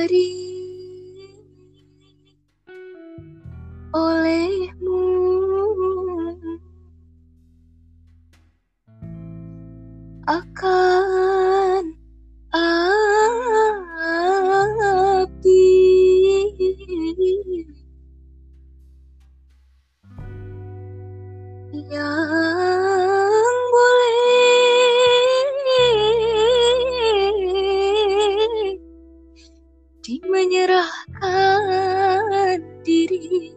Cahari dimenyerahkan diri.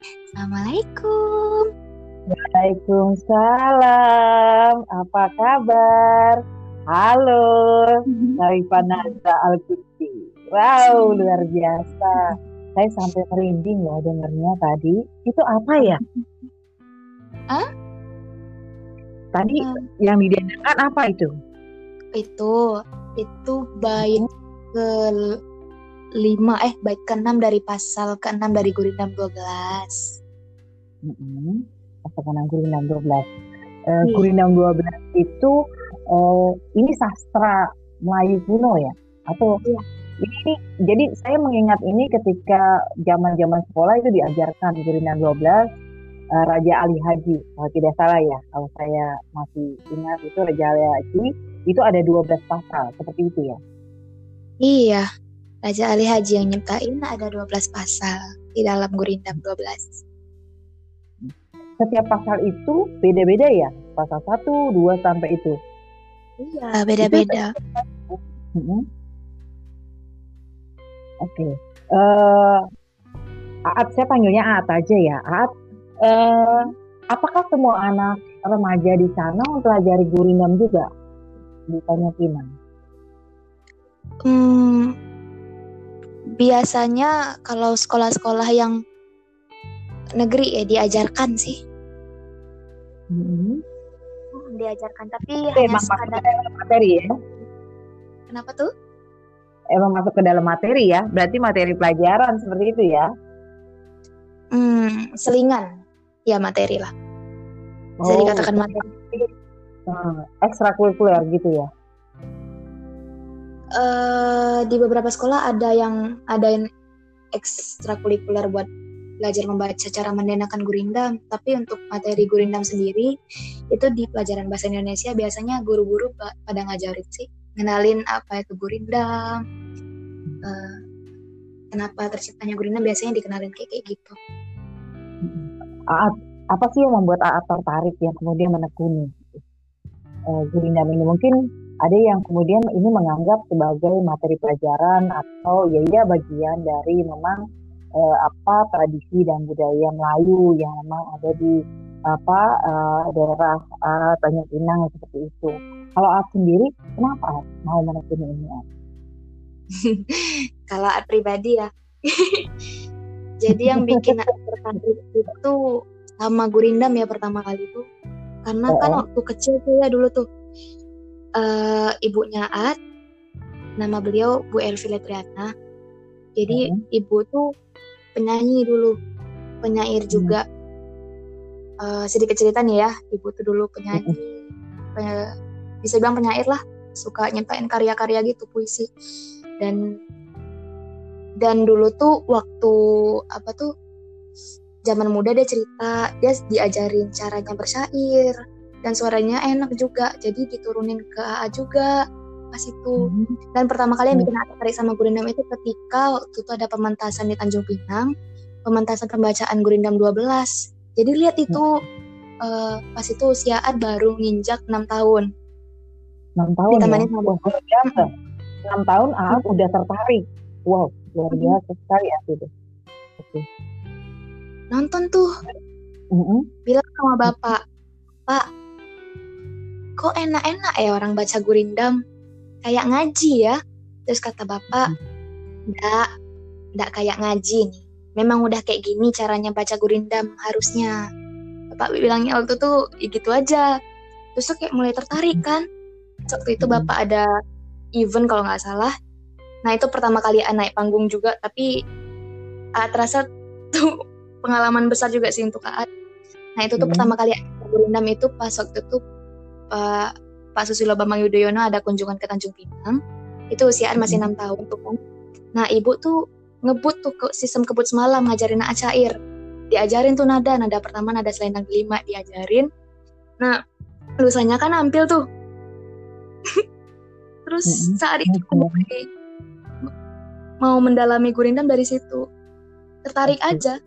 Assalamualaikum. Waalaikumsalam. Apa kabar? Halo, Narifah Nazra al Wow, luar biasa. Saya sampai merinding ya dengarnya tadi. Itu apa ya? Hah? Tadi Hmm. yang didengarkan apa itu? Itu itu bait ke lima eh bait ke-6 dari pasal ke-6 dari Gurindam 12. Mm-mm. Pasangan Gurindam 12. Eh, Iya. Gurindam 12 itu eh, ini sastra Melayu kuno ya? Atau Iya. ini, jadi saya mengingat ini ketika zaman-zaman sekolah itu diajarkan Gurindam 12 eh, Raja Ali Haji kalau tidak salah ya kalau saya masih ingat itu Raja Ali Haji itu ada 12 pasal seperti itu ya. Iya, Raja Ali Haji yang nyiptain ada 12 pasal di dalam Gurindam 12. Setiap pasal itu beda-beda ya. Pasal 1, 2 sampai itu. Iya, beda-beda. Mm-mm. Oke. Eh, Aat, saya panggilnya Aat aja ya. Aat, eh, apakah semua anak remaja di sana mempelajari gurindam juga? Ditanya Pinang. Hmm, biasanya kalau sekolah-sekolah yang negeri ya diajarkan sih. Mm-mm. Diajarkan, tapi Itu hanya emang ke sekadar dalam materi ya? kenapa tuh? Emang masuk ke dalam materi ya? Berarti materi pelajaran seperti itu ya? Hmm, selingan. Ya materi lah. Bisa Oh, dikatakan materi. Hmm, ekstrakurikuler gitu ya? eh di beberapa sekolah ada yang ada yang ekstrakurikuler buat belajar membaca cara mendenakan gurindam. Tapi untuk materi gurindam sendiri itu di pelajaran bahasa Indonesia biasanya guru-guru pa- pada ngajarin sih, ngenalin apa itu gurindam, eh, kenapa terciptanya gurindam biasanya dikenalin kayak kayak gitu. Aat, apa sih yang membuat Aat tertarik yang kemudian menekuni eh, gurindam ini? Mungkin ada yang kemudian ini menganggap sebagai materi pelajaran atau ya iya bagian dari memang eh, apa tradisi dan budaya Melayu yang memang ada di apa eh, daerah eh, Tanjung Pinang seperti itu. Kalau Aat sendiri, kenapa mau menekuni ini? Kalau art pribadi ya. Jadi yang bikin aku tertarik itu sama gurindam ya pertama kali itu. Karena kan Oh, oh. waktu kecil tuh ya dulu tuh eh ibunya At, nama beliau Bu Elvi Letriana. Jadi Mm-mm. ibu tuh penyanyi dulu, penyair Hmm. juga. Eh, sedikit cerita nih ya, ibu tuh dulu penyanyi, pe- bisa bilang penyair lah, suka nyiptain karya-karya gitu puisi. Dan dan dulu tuh waktu apa tuh zaman muda dia cerita dia diajarin caranya bersyair dan suaranya enak juga jadi diturunin ke AA juga pas itu Mhm. dan pertama kali yang Hmm. bikin aku tertarik sama Gurindam itu ketika waktu itu ada pementasan di Tanjung Pinang pementasan pembacaan Gurindam 12 jadi lihat itu eh, pas itu usia Ad baru nginjak 6 tahun 6 tahun ya? Sama Wah, luar biasa. 6 tahun Aat udah tertarik. Wow, luar biasa sekali Aat itu. Oke. Nonton tuh. Mhm. bilang sama bapak pak kok enak-enak ya orang baca Gurindam? Kayak ngaji ya? Terus kata bapak enggak enggak kayak ngaji nih. Memang udah kayak gini caranya baca Gurindam harusnya. Bapak bilangnya waktu tuh ya gitu aja. Terus tuh kayak mulai tertarik kan. Waktu itu bapak ada event kalau nggak salah. Nah itu pertama kali naik panggung juga tapi A terasa tuh pengalaman besar juga sih untuk Aat. Nah itu tuh Hmm. pertama kali A Gurindam itu pas waktu itu eh, Pak Susilo Bambang Yudhoyono ada kunjungan ke Tanjung Pinang. Itu usiaan masih enam tahun tuh kan. Nah ibu tuh ngebut tuh ke sistem kebut semalam ngajarin naat cair. Diajarin tuh nada, nada pertama nada selendang kelima diajarin. Nah lusanya kan nampil tuh. Terus saat itu mau mendalami gurindam dari situ. Tertarik aja.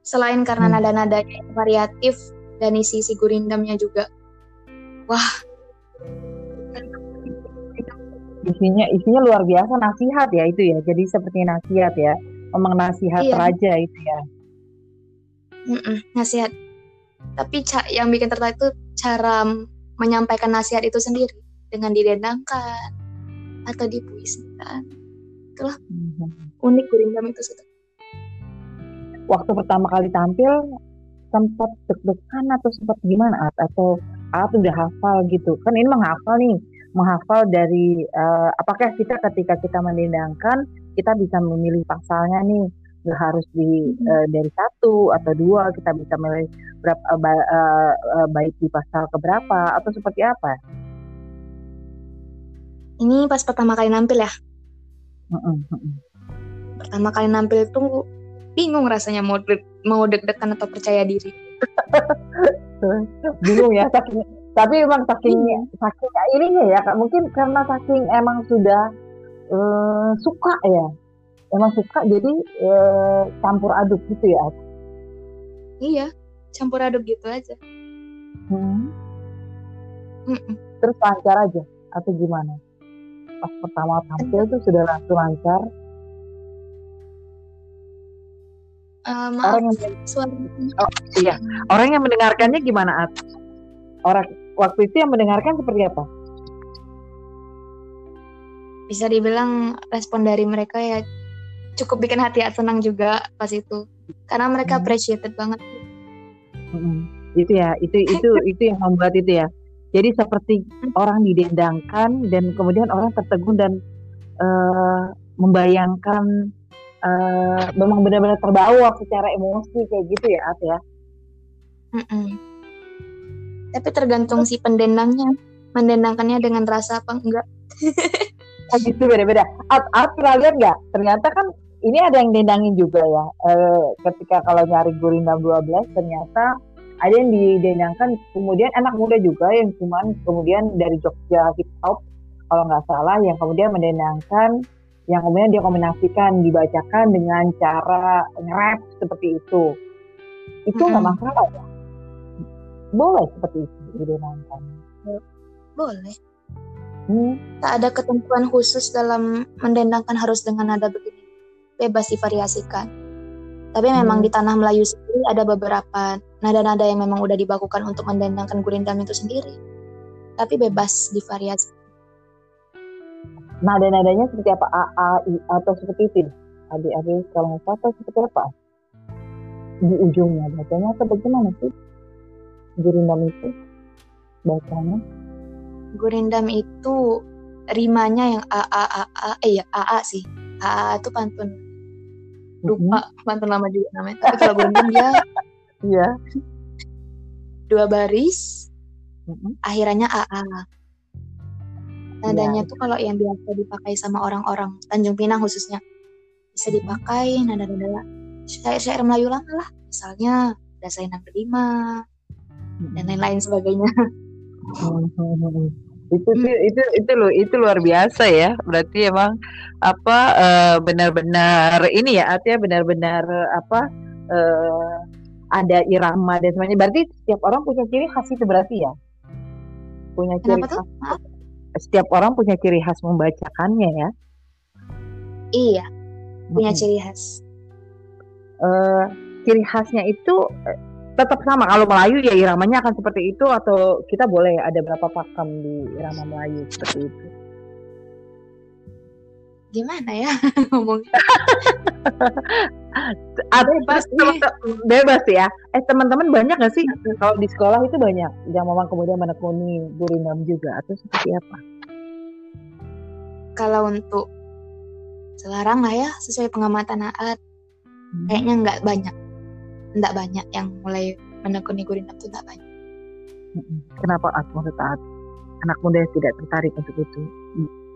Selain karena nada-nadanya variatif dan isi isi gurindamnya juga. Wah. Isinya isinya luar biasa nasihat ya itu ya. Jadi seperti nasihat ya. Memang nasihat iya. raja itu ya. Mm-mm, nasihat. Tapi yang bikin tertarik itu cara menyampaikan nasihat itu sendiri. Dengan didendangkan atau dipuisikan itulah mm-hmm. unik gurindam itu sudah waktu pertama kali tampil sempat deg-degan atau sempat gimana? Atau Aat udah hafal gitu? Kan ini menghafal nih menghafal dari uh, apakah kita ketika kita mendendangkan kita bisa memilih pasalnya nih? Nggak harus di uh, dari satu atau dua kita bisa memilih berapa uh, uh, uh, baik di pasal keberapa atau seperti apa? Ini pas pertama kali nampil ya? Pertama kali nampil itu bingung rasanya mau mau deg-degan atau percaya diri. Bingung ya saking tapi emang saking iya. saking ininya ya kak. Mungkin karena saking emang sudah uh, suka ya. Emang suka jadi uh, campur aduk gitu ya. Iya campur aduk gitu aja. Hmm. terus lancar aja atau gimana? Pas pertama tampil tuh sudah langsung lancar Uh, maaf, orang yang suara oh, iya orang yang mendengarkannya gimana At? orang waktu itu yang mendengarkan seperti apa bisa dibilang respon dari mereka ya cukup bikin hati senang juga pas itu karena mereka hmm. appreciated banget hmm. itu ya itu itu itu yang membuat itu ya jadi seperti hmm. orang didendangkan dan kemudian orang tertegun dan uh, membayangkan uh, memang benar-benar terbawa secara emosi kayak gitu ya At ya. Mm-mm. Tapi tergantung si pendendangnya, mendendangkannya dengan rasa apa enggak. oh gitu beda-beda. At, At pernah lihat nggak? Ternyata kan ini ada yang dendangin juga ya. E, ketika kalau nyari Gurindam 12 ternyata ada yang didendangkan kemudian anak muda juga yang cuman kemudian dari Jogja hip hop kalau nggak salah yang kemudian mendendangkan yang kemudian dia kombinasikan dibacakan dengan cara nge-rap seperti itu. Itu nggak hmm. masalah ya? Boleh seperti itu didenangkan boleh. Hmm. tak ada ketentuan khusus dalam mendendangkan harus dengan nada begini. Bebas divariasikan. Tapi memang hmm. di tanah Melayu sendiri ada beberapa nada-nada yang memang udah dibakukan untuk mendendangkan gurindam itu sendiri. Tapi bebas divariasikan nada-nadanya seperti apa? A A I atau seperti itu adik-adik kalau nggak atau seperti apa? Di ujungnya bacanya atau bagaimana sih? Gurindam itu? Bacanya? Gurindam itu rimanya yang A A A A eh ya A A sih. A A itu pantun. Lupa mm-hmm. pantun lama juga namanya. Tapi kalau gurindam dia iya. dua baris mm-hmm. akhirannya A A Nadanya ya. tuh kalau yang biasa dipakai sama orang-orang Tanjung Pinang khususnya bisa dipakai nada-nada syair-syair Melayu lama lah. Misalnya dasar yang kelima dan lain-lain sebagainya. itu itu itu itu loh itu luar biasa ya berarti emang apa uh, benar-benar ini ya artinya benar-benar apa uh, ada irama dan semuanya berarti setiap orang punya ciri khas itu berarti ya punya ciri Kenapa khas tuh? Setiap orang punya ciri khas membacakannya ya. Iya, punya hmm. ciri khas. Uh, ciri khasnya itu uh, tetap sama. Kalau Melayu ya iramanya akan seperti itu atau kita boleh ada berapa pakam di irama Melayu seperti itu? Gimana ya ngomong? bebas, bebas ya. Eh teman-teman banyak gak sih kalau di sekolah itu banyak yang memang kemudian menekuni gurindam juga atau seperti apa? Kalau untuk sekarang lah ya sesuai pengamatan Aat hmm. kayaknya nggak banyak, nggak banyak yang mulai menekuni gurindam itu nggak banyak. Kenapa Aat menurut Aat? anak muda yang tidak tertarik untuk itu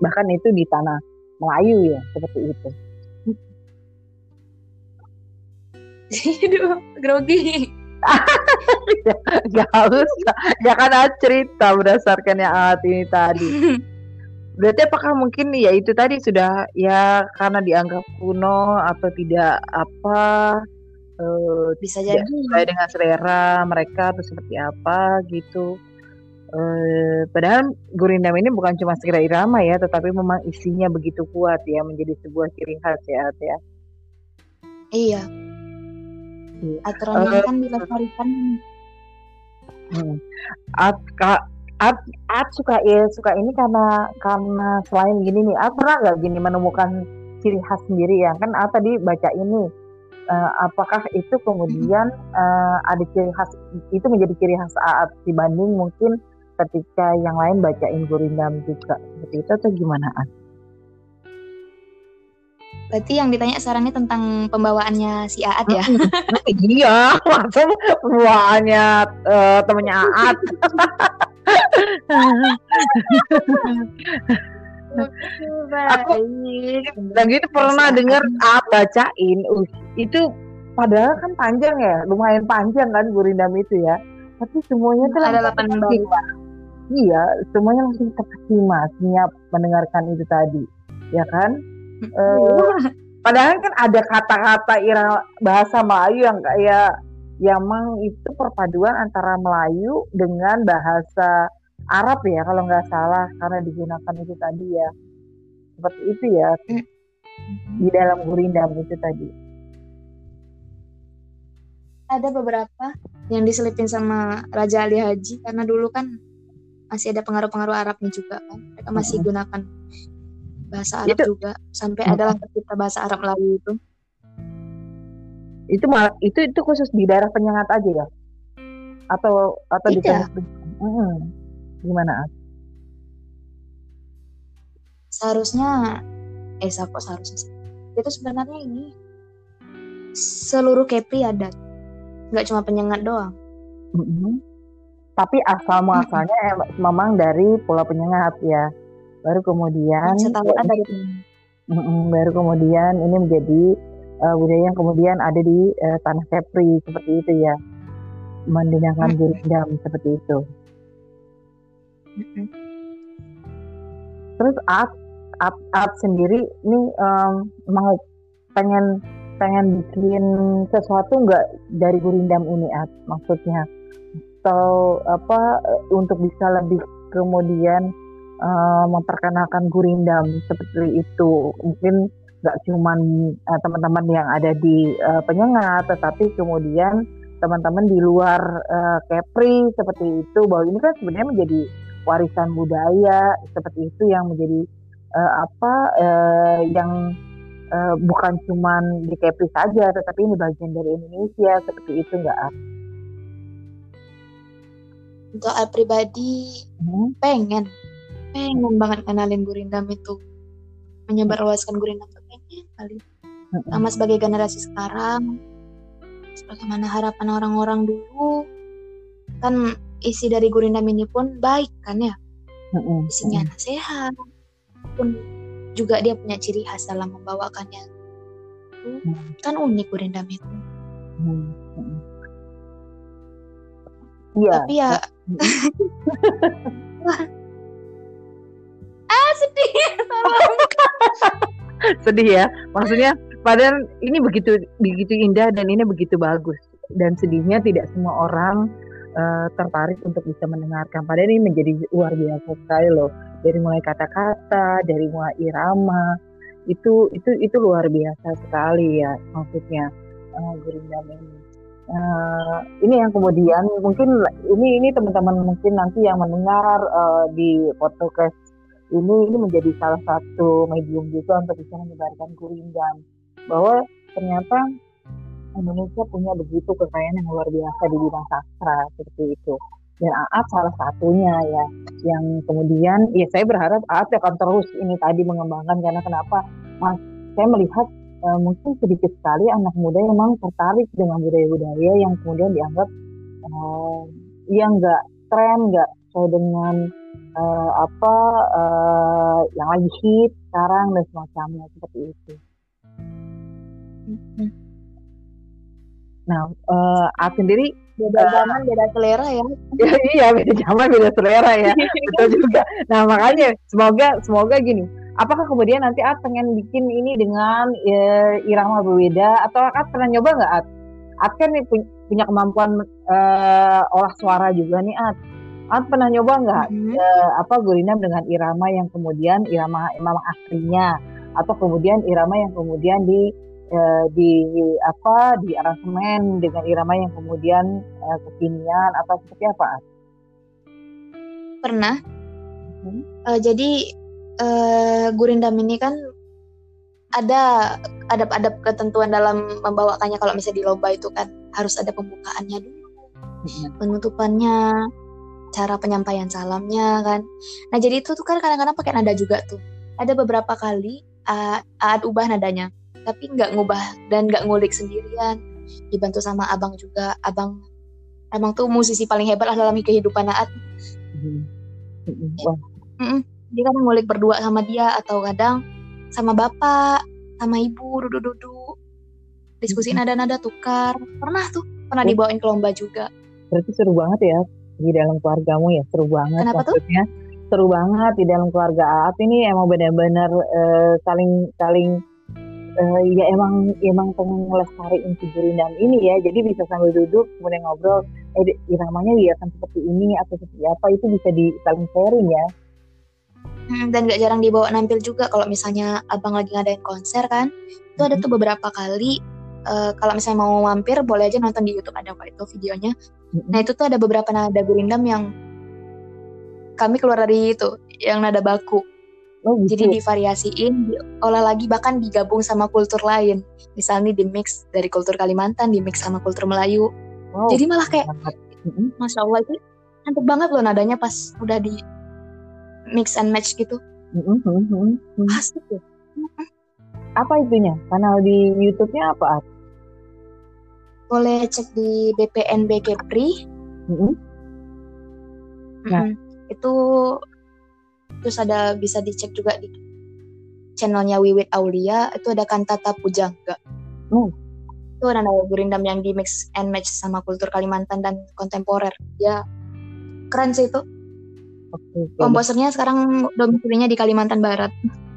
bahkan itu di tanah Melayu ya seperti itu Aduh, grogi. ya, harus ya kan cerita berdasarkan yang alat ini tadi. Berarti apakah mungkin ya itu tadi sudah ya karena dianggap kuno atau tidak apa uh, bisa jadi. sesuai dengan selera mereka atau seperti apa gitu. Uh, padahal gurindam ini bukan cuma sekedar irama ya tetapi memang isinya begitu kuat ya menjadi sebuah ciri khas ya ya. Iya aturan uh, kan dilestarikan. hmm. at, ka, at, at suka ya suka ini karena karena selain gini nih at pernah nggak gini menemukan ciri khas sendiri ya? Kan at tadi baca ini uh, apakah itu kemudian uh, ada ciri khas itu menjadi ciri khas Aat dibanding mungkin ketika yang lain bacain Gurindam juga? Seperti itu atau gimana At? Berarti yang ditanya sarannya tentang pembawaannya si Aat ya? iya, langsung pembawaannya uh, temennya Aat. Aku dan gitu pernah dengar Aat bacain, uh, itu padahal kan panjang ya, lumayan panjang kan Gurindam itu ya. Tapi semuanya tuh ada delapan Iya, semuanya langsung terkesima, siap mendengarkan itu tadi, ya kan? Uh, padahal kan ada kata-kata irama bahasa Melayu yang kayak Yamang itu perpaduan antara Melayu dengan bahasa Arab ya kalau nggak salah karena digunakan itu tadi ya. Seperti itu ya. Mm. di dalam gurindam itu tadi. Ada beberapa yang diselipin sama Raja Ali Haji karena dulu kan masih ada pengaruh-pengaruh Arabnya juga kan. Mereka masih mm gunakan bahasa Arab itu, juga sampai hmm. adalah tercipta bahasa Arab Melayu itu itu mal itu itu khusus di daerah penyengat aja ya atau atau Tidak. di hmm. gimana seharusnya eh kok seharusnya itu sebenarnya ini seluruh Kepri ada nggak cuma penyengat doang mm -hmm. tapi asal muasalnya mm -hmm. memang dari Pulau Penyengat ya baru kemudian itu baru kemudian ini menjadi uh, budaya yang kemudian ada di uh, tanah Kepri seperti itu ya. Mendengarkan gurindam seperti itu. Terus art art art sendiri ini um, mau pengen pengen bikin sesuatu nggak dari gurindam ini art maksudnya? Atau apa eh, untuk bisa lebih kemudian uh, memperkenalkan gurindam seperti itu. Mungkin nggak cuman uh, teman-teman yang ada di uh, penyengat tetapi kemudian teman-teman di luar uh, Kepri seperti itu. Bahwa ini kan sebenarnya menjadi warisan budaya seperti itu yang menjadi uh, apa uh, yang uh, bukan cuman di Kepri saja tetapi ini bagian dari Indonesia seperti itu nggak untuk pribadi hmm? pengen pengen banget kenalin Gurindam itu menyebarluaskan Gurindam tuh pengen kali sama sebagai generasi sekarang. Sebagaimana harapan orang-orang dulu? Kan isi dari Gurindam ini pun baik kan ya? Isinya nasihat pun juga dia punya ciri khas dalam membawakannya. Kan unik Gurindam itu. Iya. Tapi ya ah sedih. Sedih ya. Maksudnya padahal ini begitu begitu indah dan ini begitu bagus. Dan sedihnya tidak semua orang uh, tertarik untuk bisa mendengarkan. Padahal ini menjadi luar biasa sekali loh. Dari mulai kata-kata dari mulai irama itu itu itu luar biasa sekali ya maksudnya. Uh, Gurindam ini. Uh, ini yang kemudian mungkin ini ini teman-teman mungkin nanti yang mendengar uh, di podcast ini ini menjadi salah satu medium juga untuk bisa menyebarkan gurindam bahwa ternyata Indonesia punya begitu kekayaan yang luar biasa di bidang sastra seperti itu. Dan Aat salah satunya ya yang kemudian ya saya berharap Aat akan terus ini tadi mengembangkan karena kenapa? Mas saya melihat uh, mungkin sedikit sekali anak muda yang memang tertarik dengan budaya-budaya yang kemudian dianggap uh, yang nggak tren nggak sesuai dengan uh, apa uh, yang lagi hit sekarang dan semacamnya seperti itu. Mm-hmm. Nah, uh, aku sendiri beda uh, zaman beda selera ya. ya iya beda zaman beda selera ya betul juga nah makanya semoga semoga gini apakah kemudian nanti At pengen bikin ini dengan ya, irama berbeda atau At pernah nyoba nggak At? At kan punya kemampuan uh, olah suara juga nih At. At pernah nyoba nggak mm-hmm. uh, apa gurinam dengan irama yang kemudian irama memang aslinya atau kemudian irama yang kemudian di uh, di apa di aransemen dengan irama yang kemudian uh, kekinian atau seperti apa? Pernah. Hmm. Uh, jadi uh, gurindam ini kan ada adab-adab ketentuan dalam membawakannya kalau misalnya di lomba itu kan harus ada pembukaannya dulu, hmm. penutupannya, cara penyampaian salamnya kan. Nah jadi itu tuh kan kadang-kadang pakai nada juga tuh. Ada beberapa kali uh, Aad ubah nadanya tapi nggak ngubah dan nggak ngulik sendirian. Dibantu sama abang juga. Abang abang tuh musisi paling hebat lah dalam kehidupan Naat mm-hmm. dia kadang ngulik berdua sama dia atau kadang sama bapak sama ibu duduk-duduk diskusi nada-nada tukar. Pernah tuh pernah dibawain ke lomba juga. Berarti seru banget ya di dalam keluargamu ya seru banget Kenapa maksudnya. Tuh? seru banget di dalam keluarga Aat ini emang benar-benar uh, saling saling uh, ya emang emang pengen ngelestariin si gurindam ini ya. Jadi bisa sambil duduk kemudian ngobrol eh iramanya dia akan seperti ini atau seperti apa itu bisa di saling sharing ya. Hmm, dan gak jarang dibawa nampil juga kalau misalnya abang lagi ngadain konser kan. Itu ada tuh beberapa kali uh, kalau misalnya mau mampir boleh aja nonton di YouTube ada kok itu videonya nah itu tuh ada beberapa nada gurindam yang kami keluar dari itu yang nada baku Oh, gitu. Jadi divariasiin, diolah lagi bahkan digabung sama kultur lain. Misalnya di mix dari kultur Kalimantan, di mix sama kultur Melayu. Wow. Jadi malah kayak, masya Allah itu mantep banget loh nadanya pas udah di mix and match gitu. Asik ya. Apa itunya? Kanal di YouTube-nya apa? Boleh cek di BPNB Kepri. Mm-hmm. Nah. Mm-hmm. Itu terus ada bisa dicek juga di channelnya Wiwit Aulia itu ada kantata pujangga hmm. itu ada nama gurindam yang di mix and match sama kultur Kalimantan dan kontemporer ya keren sih itu okay, komposernya sekarang domisilinya di Kalimantan Barat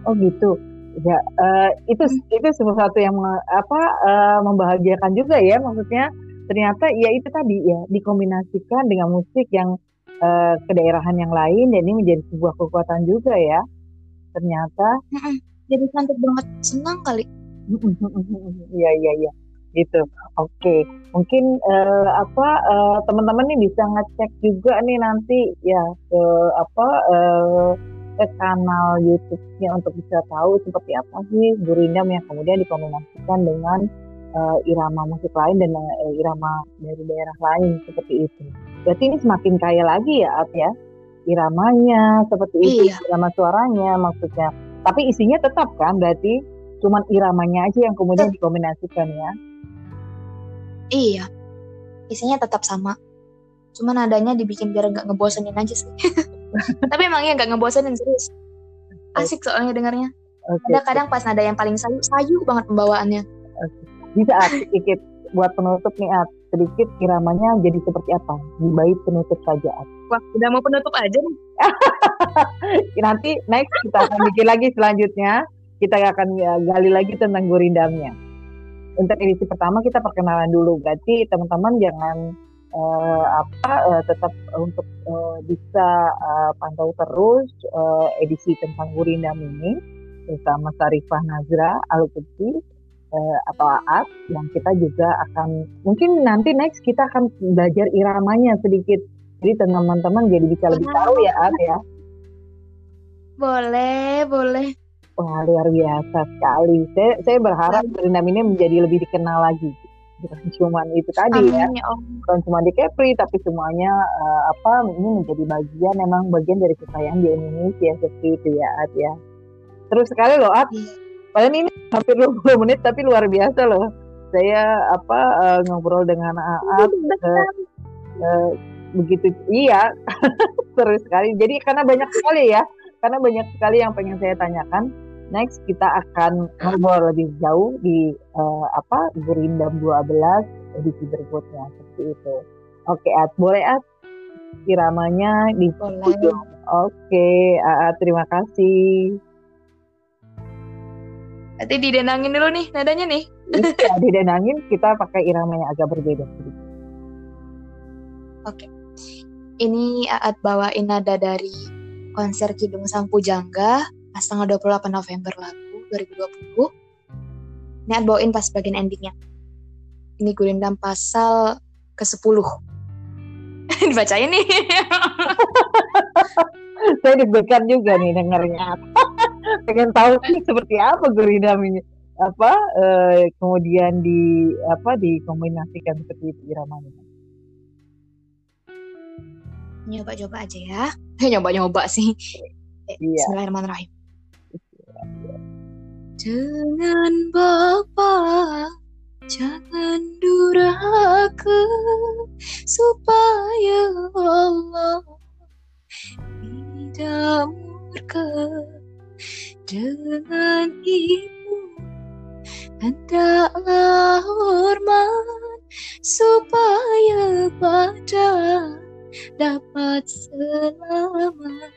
oh gitu ya uh, itu itu sesuatu yang apa uh, membahagiakan juga ya maksudnya ternyata ya itu tadi ya dikombinasikan dengan musik yang uh, kedaerahan yang lain dan ini menjadi sebuah kekuatan juga ya ternyata. Jadi cantik banget senang kali. Iya iya iya. Gitu. Oke. Okay. mungkin uh, apa uh, teman-teman nih bisa ngecek juga nih nanti ya ke apa uh, ke kanal YouTube-nya untuk bisa tahu seperti apa sih Gurindam yang kemudian dikombinasikan dengan uh, irama musik lain dan uh, irama dari daerah lain seperti itu. Berarti ini semakin kaya lagi ya At ya iramanya seperti itu iya. irama suaranya maksudnya. Tapi isinya tetap kan berarti cuman iramanya aja yang kemudian dikombinasikan ya. Iya. Isinya tetap sama. Cuman adanya dibikin biar nggak ngebosenin aja sih. Tapi emangnya nggak ngebosenin serius. Asik soalnya dengarnya. Okay. Ada kadang pas nada yang paling sayu, sayu banget pembawaannya. Okay. Bisa sedikit buat penutup nih At sedikit iramanya jadi seperti apa di bait penutup saja Wah udah mau penutup aja nih. Nanti next kita akan bikin lagi selanjutnya kita akan ya, gali lagi tentang gurindamnya. Untuk edisi pertama kita perkenalan dulu berarti teman-teman jangan uh, apa uh, tetap untuk uh, bisa uh, pantau terus uh, edisi tentang gurindam ini bersama Sarifah Nazra Alukutsi uh, atau AAT yang kita juga akan mungkin nanti next kita akan belajar iramanya sedikit. Jadi teman-teman jadi bisa lebih tahu ya AAT ya. Boleh, boleh. Wah luar biasa sekali. Saya saya berharap Rindam ini menjadi lebih dikenal lagi. Bukan cuma itu tadi Amin, ya. ya Bukan cuma di Kepri tapi semuanya uh, apa ini menjadi bagian memang bagian dari kekayaan di Indonesia seperti itu ya At ya. Terus sekali loh At. Iya Padahal ini hampir 20 menit tapi luar biasa loh. Saya apa uh, ngobrol dengan Aat uh, uh, begitu iya seru sekali jadi karena banyak sekali ya karena banyak sekali yang pengen saya tanyakan next kita akan ngobrol lebih jauh di uh, apa Gurindam 12 edisi berikutnya. Seperti itu. Oke At boleh At iramanya di oke At terima kasih. Nanti didenangin dulu nih nadanya nih. Iya, didenangin. Kita pakai iramanya agak berbeda sedikit. Oke. Ini Aat bawain nada dari konser Kidung Sang Pujangga pas tanggal 28 November lalu 2020. Ini Aat bawain pas bagian endingnya. Ini Gurindam pasal ke-10. Dibacain nih. Saya deg juga nih dengarnya pengen tahu sih seperti apa Gurindam ini apa eh, kemudian di apa dikombinasikan seperti itu iramanya nyoba-nyoba aja ya nyoba-nyoba sih iya. Bismillahirrahmanirrahim dengan Bapak jangan durhaka supaya Allah tidak murka. Dengan ibu hendaklah hormat supaya pada dapat selamat.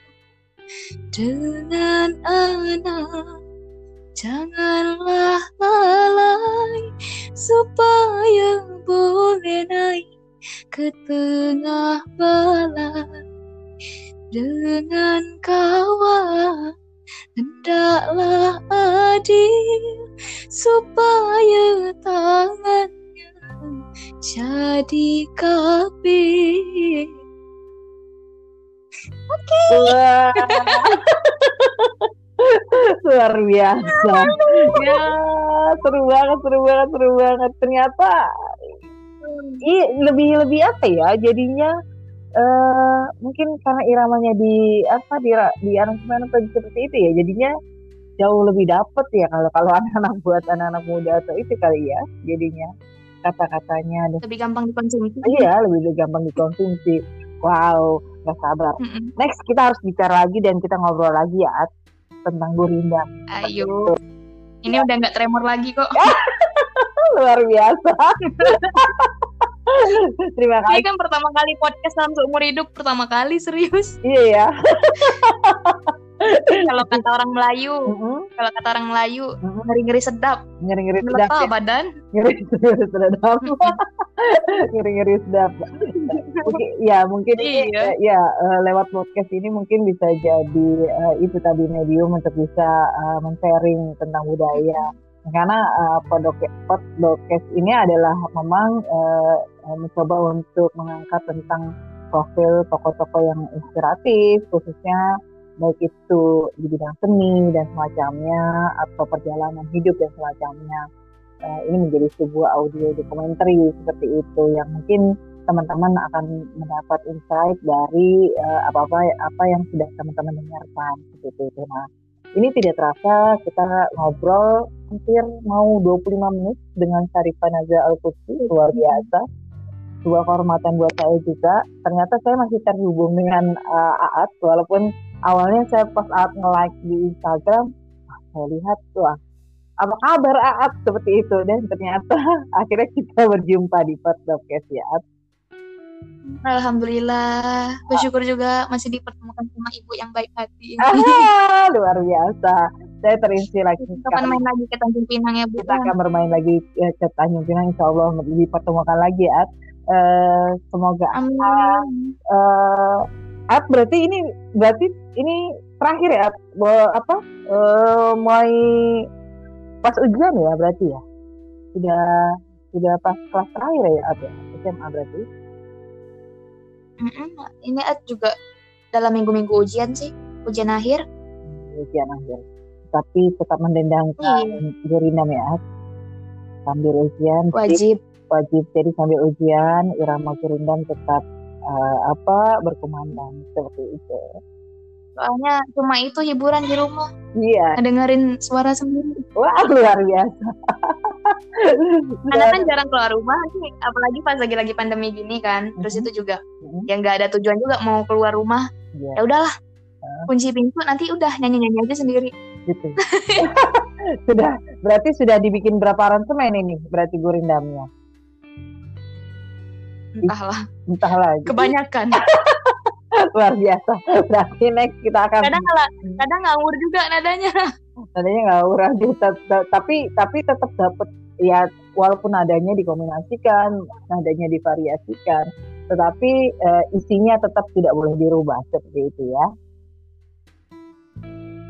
Dengan anak janganlah lalai supaya boleh naik ke tengah balai dengan kawan hendaklah adil supaya tangannya jadi kabin. Oke. Okay. Luar biasa. ya, seru banget, seru banget, seru banget. Ternyata i, lebih lebih apa ya? Jadinya uh, mungkin karena iramanya di apa di di aransemen atau seperti itu ya jadinya jauh lebih dapet ya kalau kalau anak-anak buat anak-anak muda atau itu kali ya jadinya kata-katanya lebih gampang dikonsumsi iya lebih gampang dikonsumsi wow nggak sabar mm -mm. next kita harus bicara lagi dan kita ngobrol lagi ya tentang Gurinda ayo ini udah nggak tremor lagi kok luar biasa Terima kasih. Ini kan pertama kali podcast dalam seumur hidup, pertama kali serius. Iya ya. kalau kata orang Melayu, mm-hmm. kalau kata orang Melayu, mm-hmm. ngeri-ngeri sedap. Ngeri-ngeri sedap. Ya? badan. Ngeri-ngeri sedap. ngeri-ngeri sedap. mungkin, ya mungkin iya. ini, ya uh, lewat podcast ini mungkin bisa jadi uh, itu tadi medium untuk bisa uh, men-sharing tentang budaya karena uh, podcast ini adalah memang uh, mencoba untuk mengangkat tentang profil tokoh-tokoh yang inspiratif khususnya baik itu di bidang seni dan semacamnya atau perjalanan hidup dan semacamnya uh, ini menjadi sebuah audio dokumenter seperti itu yang mungkin teman-teman akan mendapat insight dari apa-apa uh, apa yang sudah teman-teman dengarkan seperti itu. Nah, ini tidak terasa kita ngobrol hampir mau 25 menit dengan Sarifah Naza al luar biasa. Sebuah kehormatan buat saya juga. Ternyata saya masih terhubung dengan uh, Aat walaupun awalnya saya pas Aat nge-like di Instagram, saya lihat wah apa kabar Aat seperti itu dan ternyata akhirnya kita berjumpa di podcast ya Aat. Alhamdulillah, bersyukur juga masih dipertemukan sama ibu yang baik hati. Ah, luar biasa. Saya terinspirasi. Kapan main lagi ke Tanjung Pinang ya Bu? Kita akan bermain lagi ke Tanjung Pinang, Insya Allah dipertemukan lagi ya. Uh, semoga Amin. Uh, At berarti ini berarti ini terakhir ya apa uh, mulai pas ujian ya berarti ya sudah sudah pas kelas terakhir ya At ya SMA berarti. Ini juga dalam minggu-minggu ujian sih, ujian akhir. Ujian akhir. Tapi tetap mendendangkan iya. Gurinam ya. Sambil ujian. Wajib. Wajib. Jadi sambil ujian, irama Gurindam tetap uh, apa berkumandang seperti itu. Soalnya cuma itu hiburan di rumah. Iya. Ngedengerin suara sendiri. Wah luar biasa. Karena kan jarang keluar rumah, apalagi pas lagi-lagi pandemi gini kan. Terus Mhm. itu juga Mhm. yang nggak ada tujuan juga mau keluar rumah. Iya, Ya udahlah, kunci pintu nanti udah nyanyi-nyanyi aja sendiri. gitu. sudah berarti sudah dibikin berapa aransemen ini berarti gurindamnya? Entahlah, Entah lagi. kebanyakan. luar biasa. Berarti next kita akan Kadang kadang ngawur juga nadanya. nadanya nggak urang juga tapi tapi tetap dapat ya walaupun nadanya dikombinasikan nadanya divariasikan tetapi eh, isinya tetap tidak boleh dirubah seperti itu ya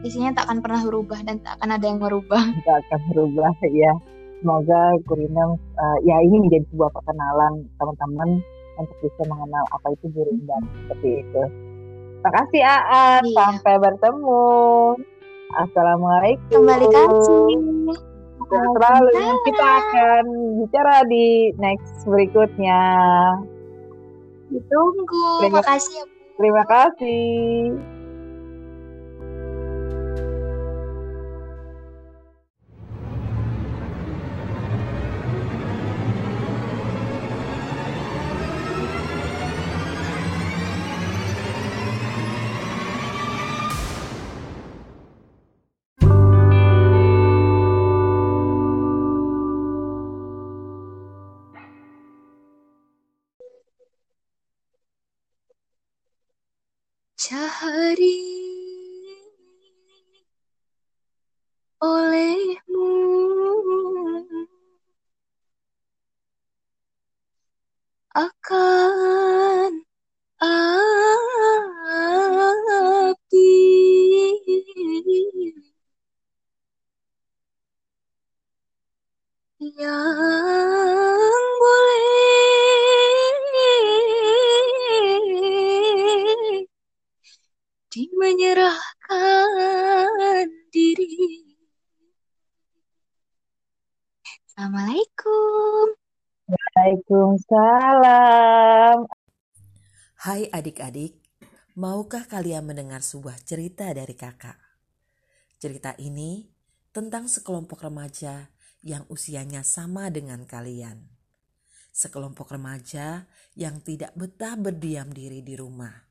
Isinya tak akan pernah berubah dan tak akan ada yang merubah. kita akan berubah ya semoga Gurindam eh, ya ini menjadi sebuah perkenalan teman-teman untuk bisa mengenal apa itu Gurindam seperti itu terima kasih Aat Iya. sampai bertemu Assalamualaikum Kembali kasih. Selalu kita akan bicara di next berikutnya. Ditunggu. Terima- Makasih ya. Terima kasih. Hari Waalaikumsalam. Hai adik-adik, maukah kalian mendengar sebuah cerita dari kakak? Cerita ini tentang sekelompok remaja yang usianya sama dengan kalian. Sekelompok remaja yang tidak betah berdiam diri di rumah.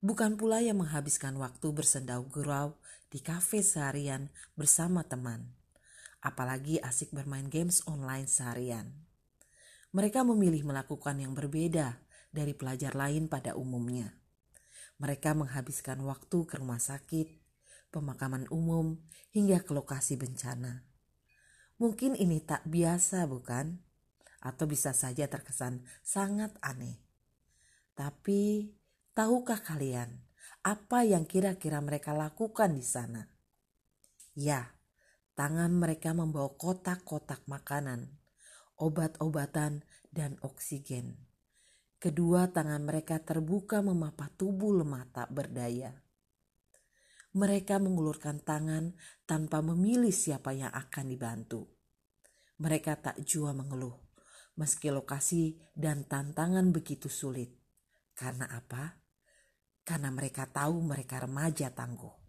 Bukan pula yang menghabiskan waktu bersendau gurau di kafe seharian bersama teman. Apalagi asik bermain games online seharian. Mereka memilih melakukan yang berbeda dari pelajar lain pada umumnya. Mereka menghabiskan waktu ke rumah sakit, pemakaman umum, hingga ke lokasi bencana. Mungkin ini tak biasa, bukan? Atau bisa saja terkesan sangat aneh. Tapi, tahukah kalian apa yang kira-kira mereka lakukan di sana? Ya, tangan mereka membawa kotak-kotak makanan, obat-obatan, dan oksigen. Kedua tangan mereka terbuka memapah tubuh lemah tak berdaya. Mereka mengulurkan tangan tanpa memilih siapa yang akan dibantu. Mereka tak jua mengeluh, meski lokasi dan tantangan begitu sulit. Karena apa? Karena mereka tahu mereka remaja tangguh.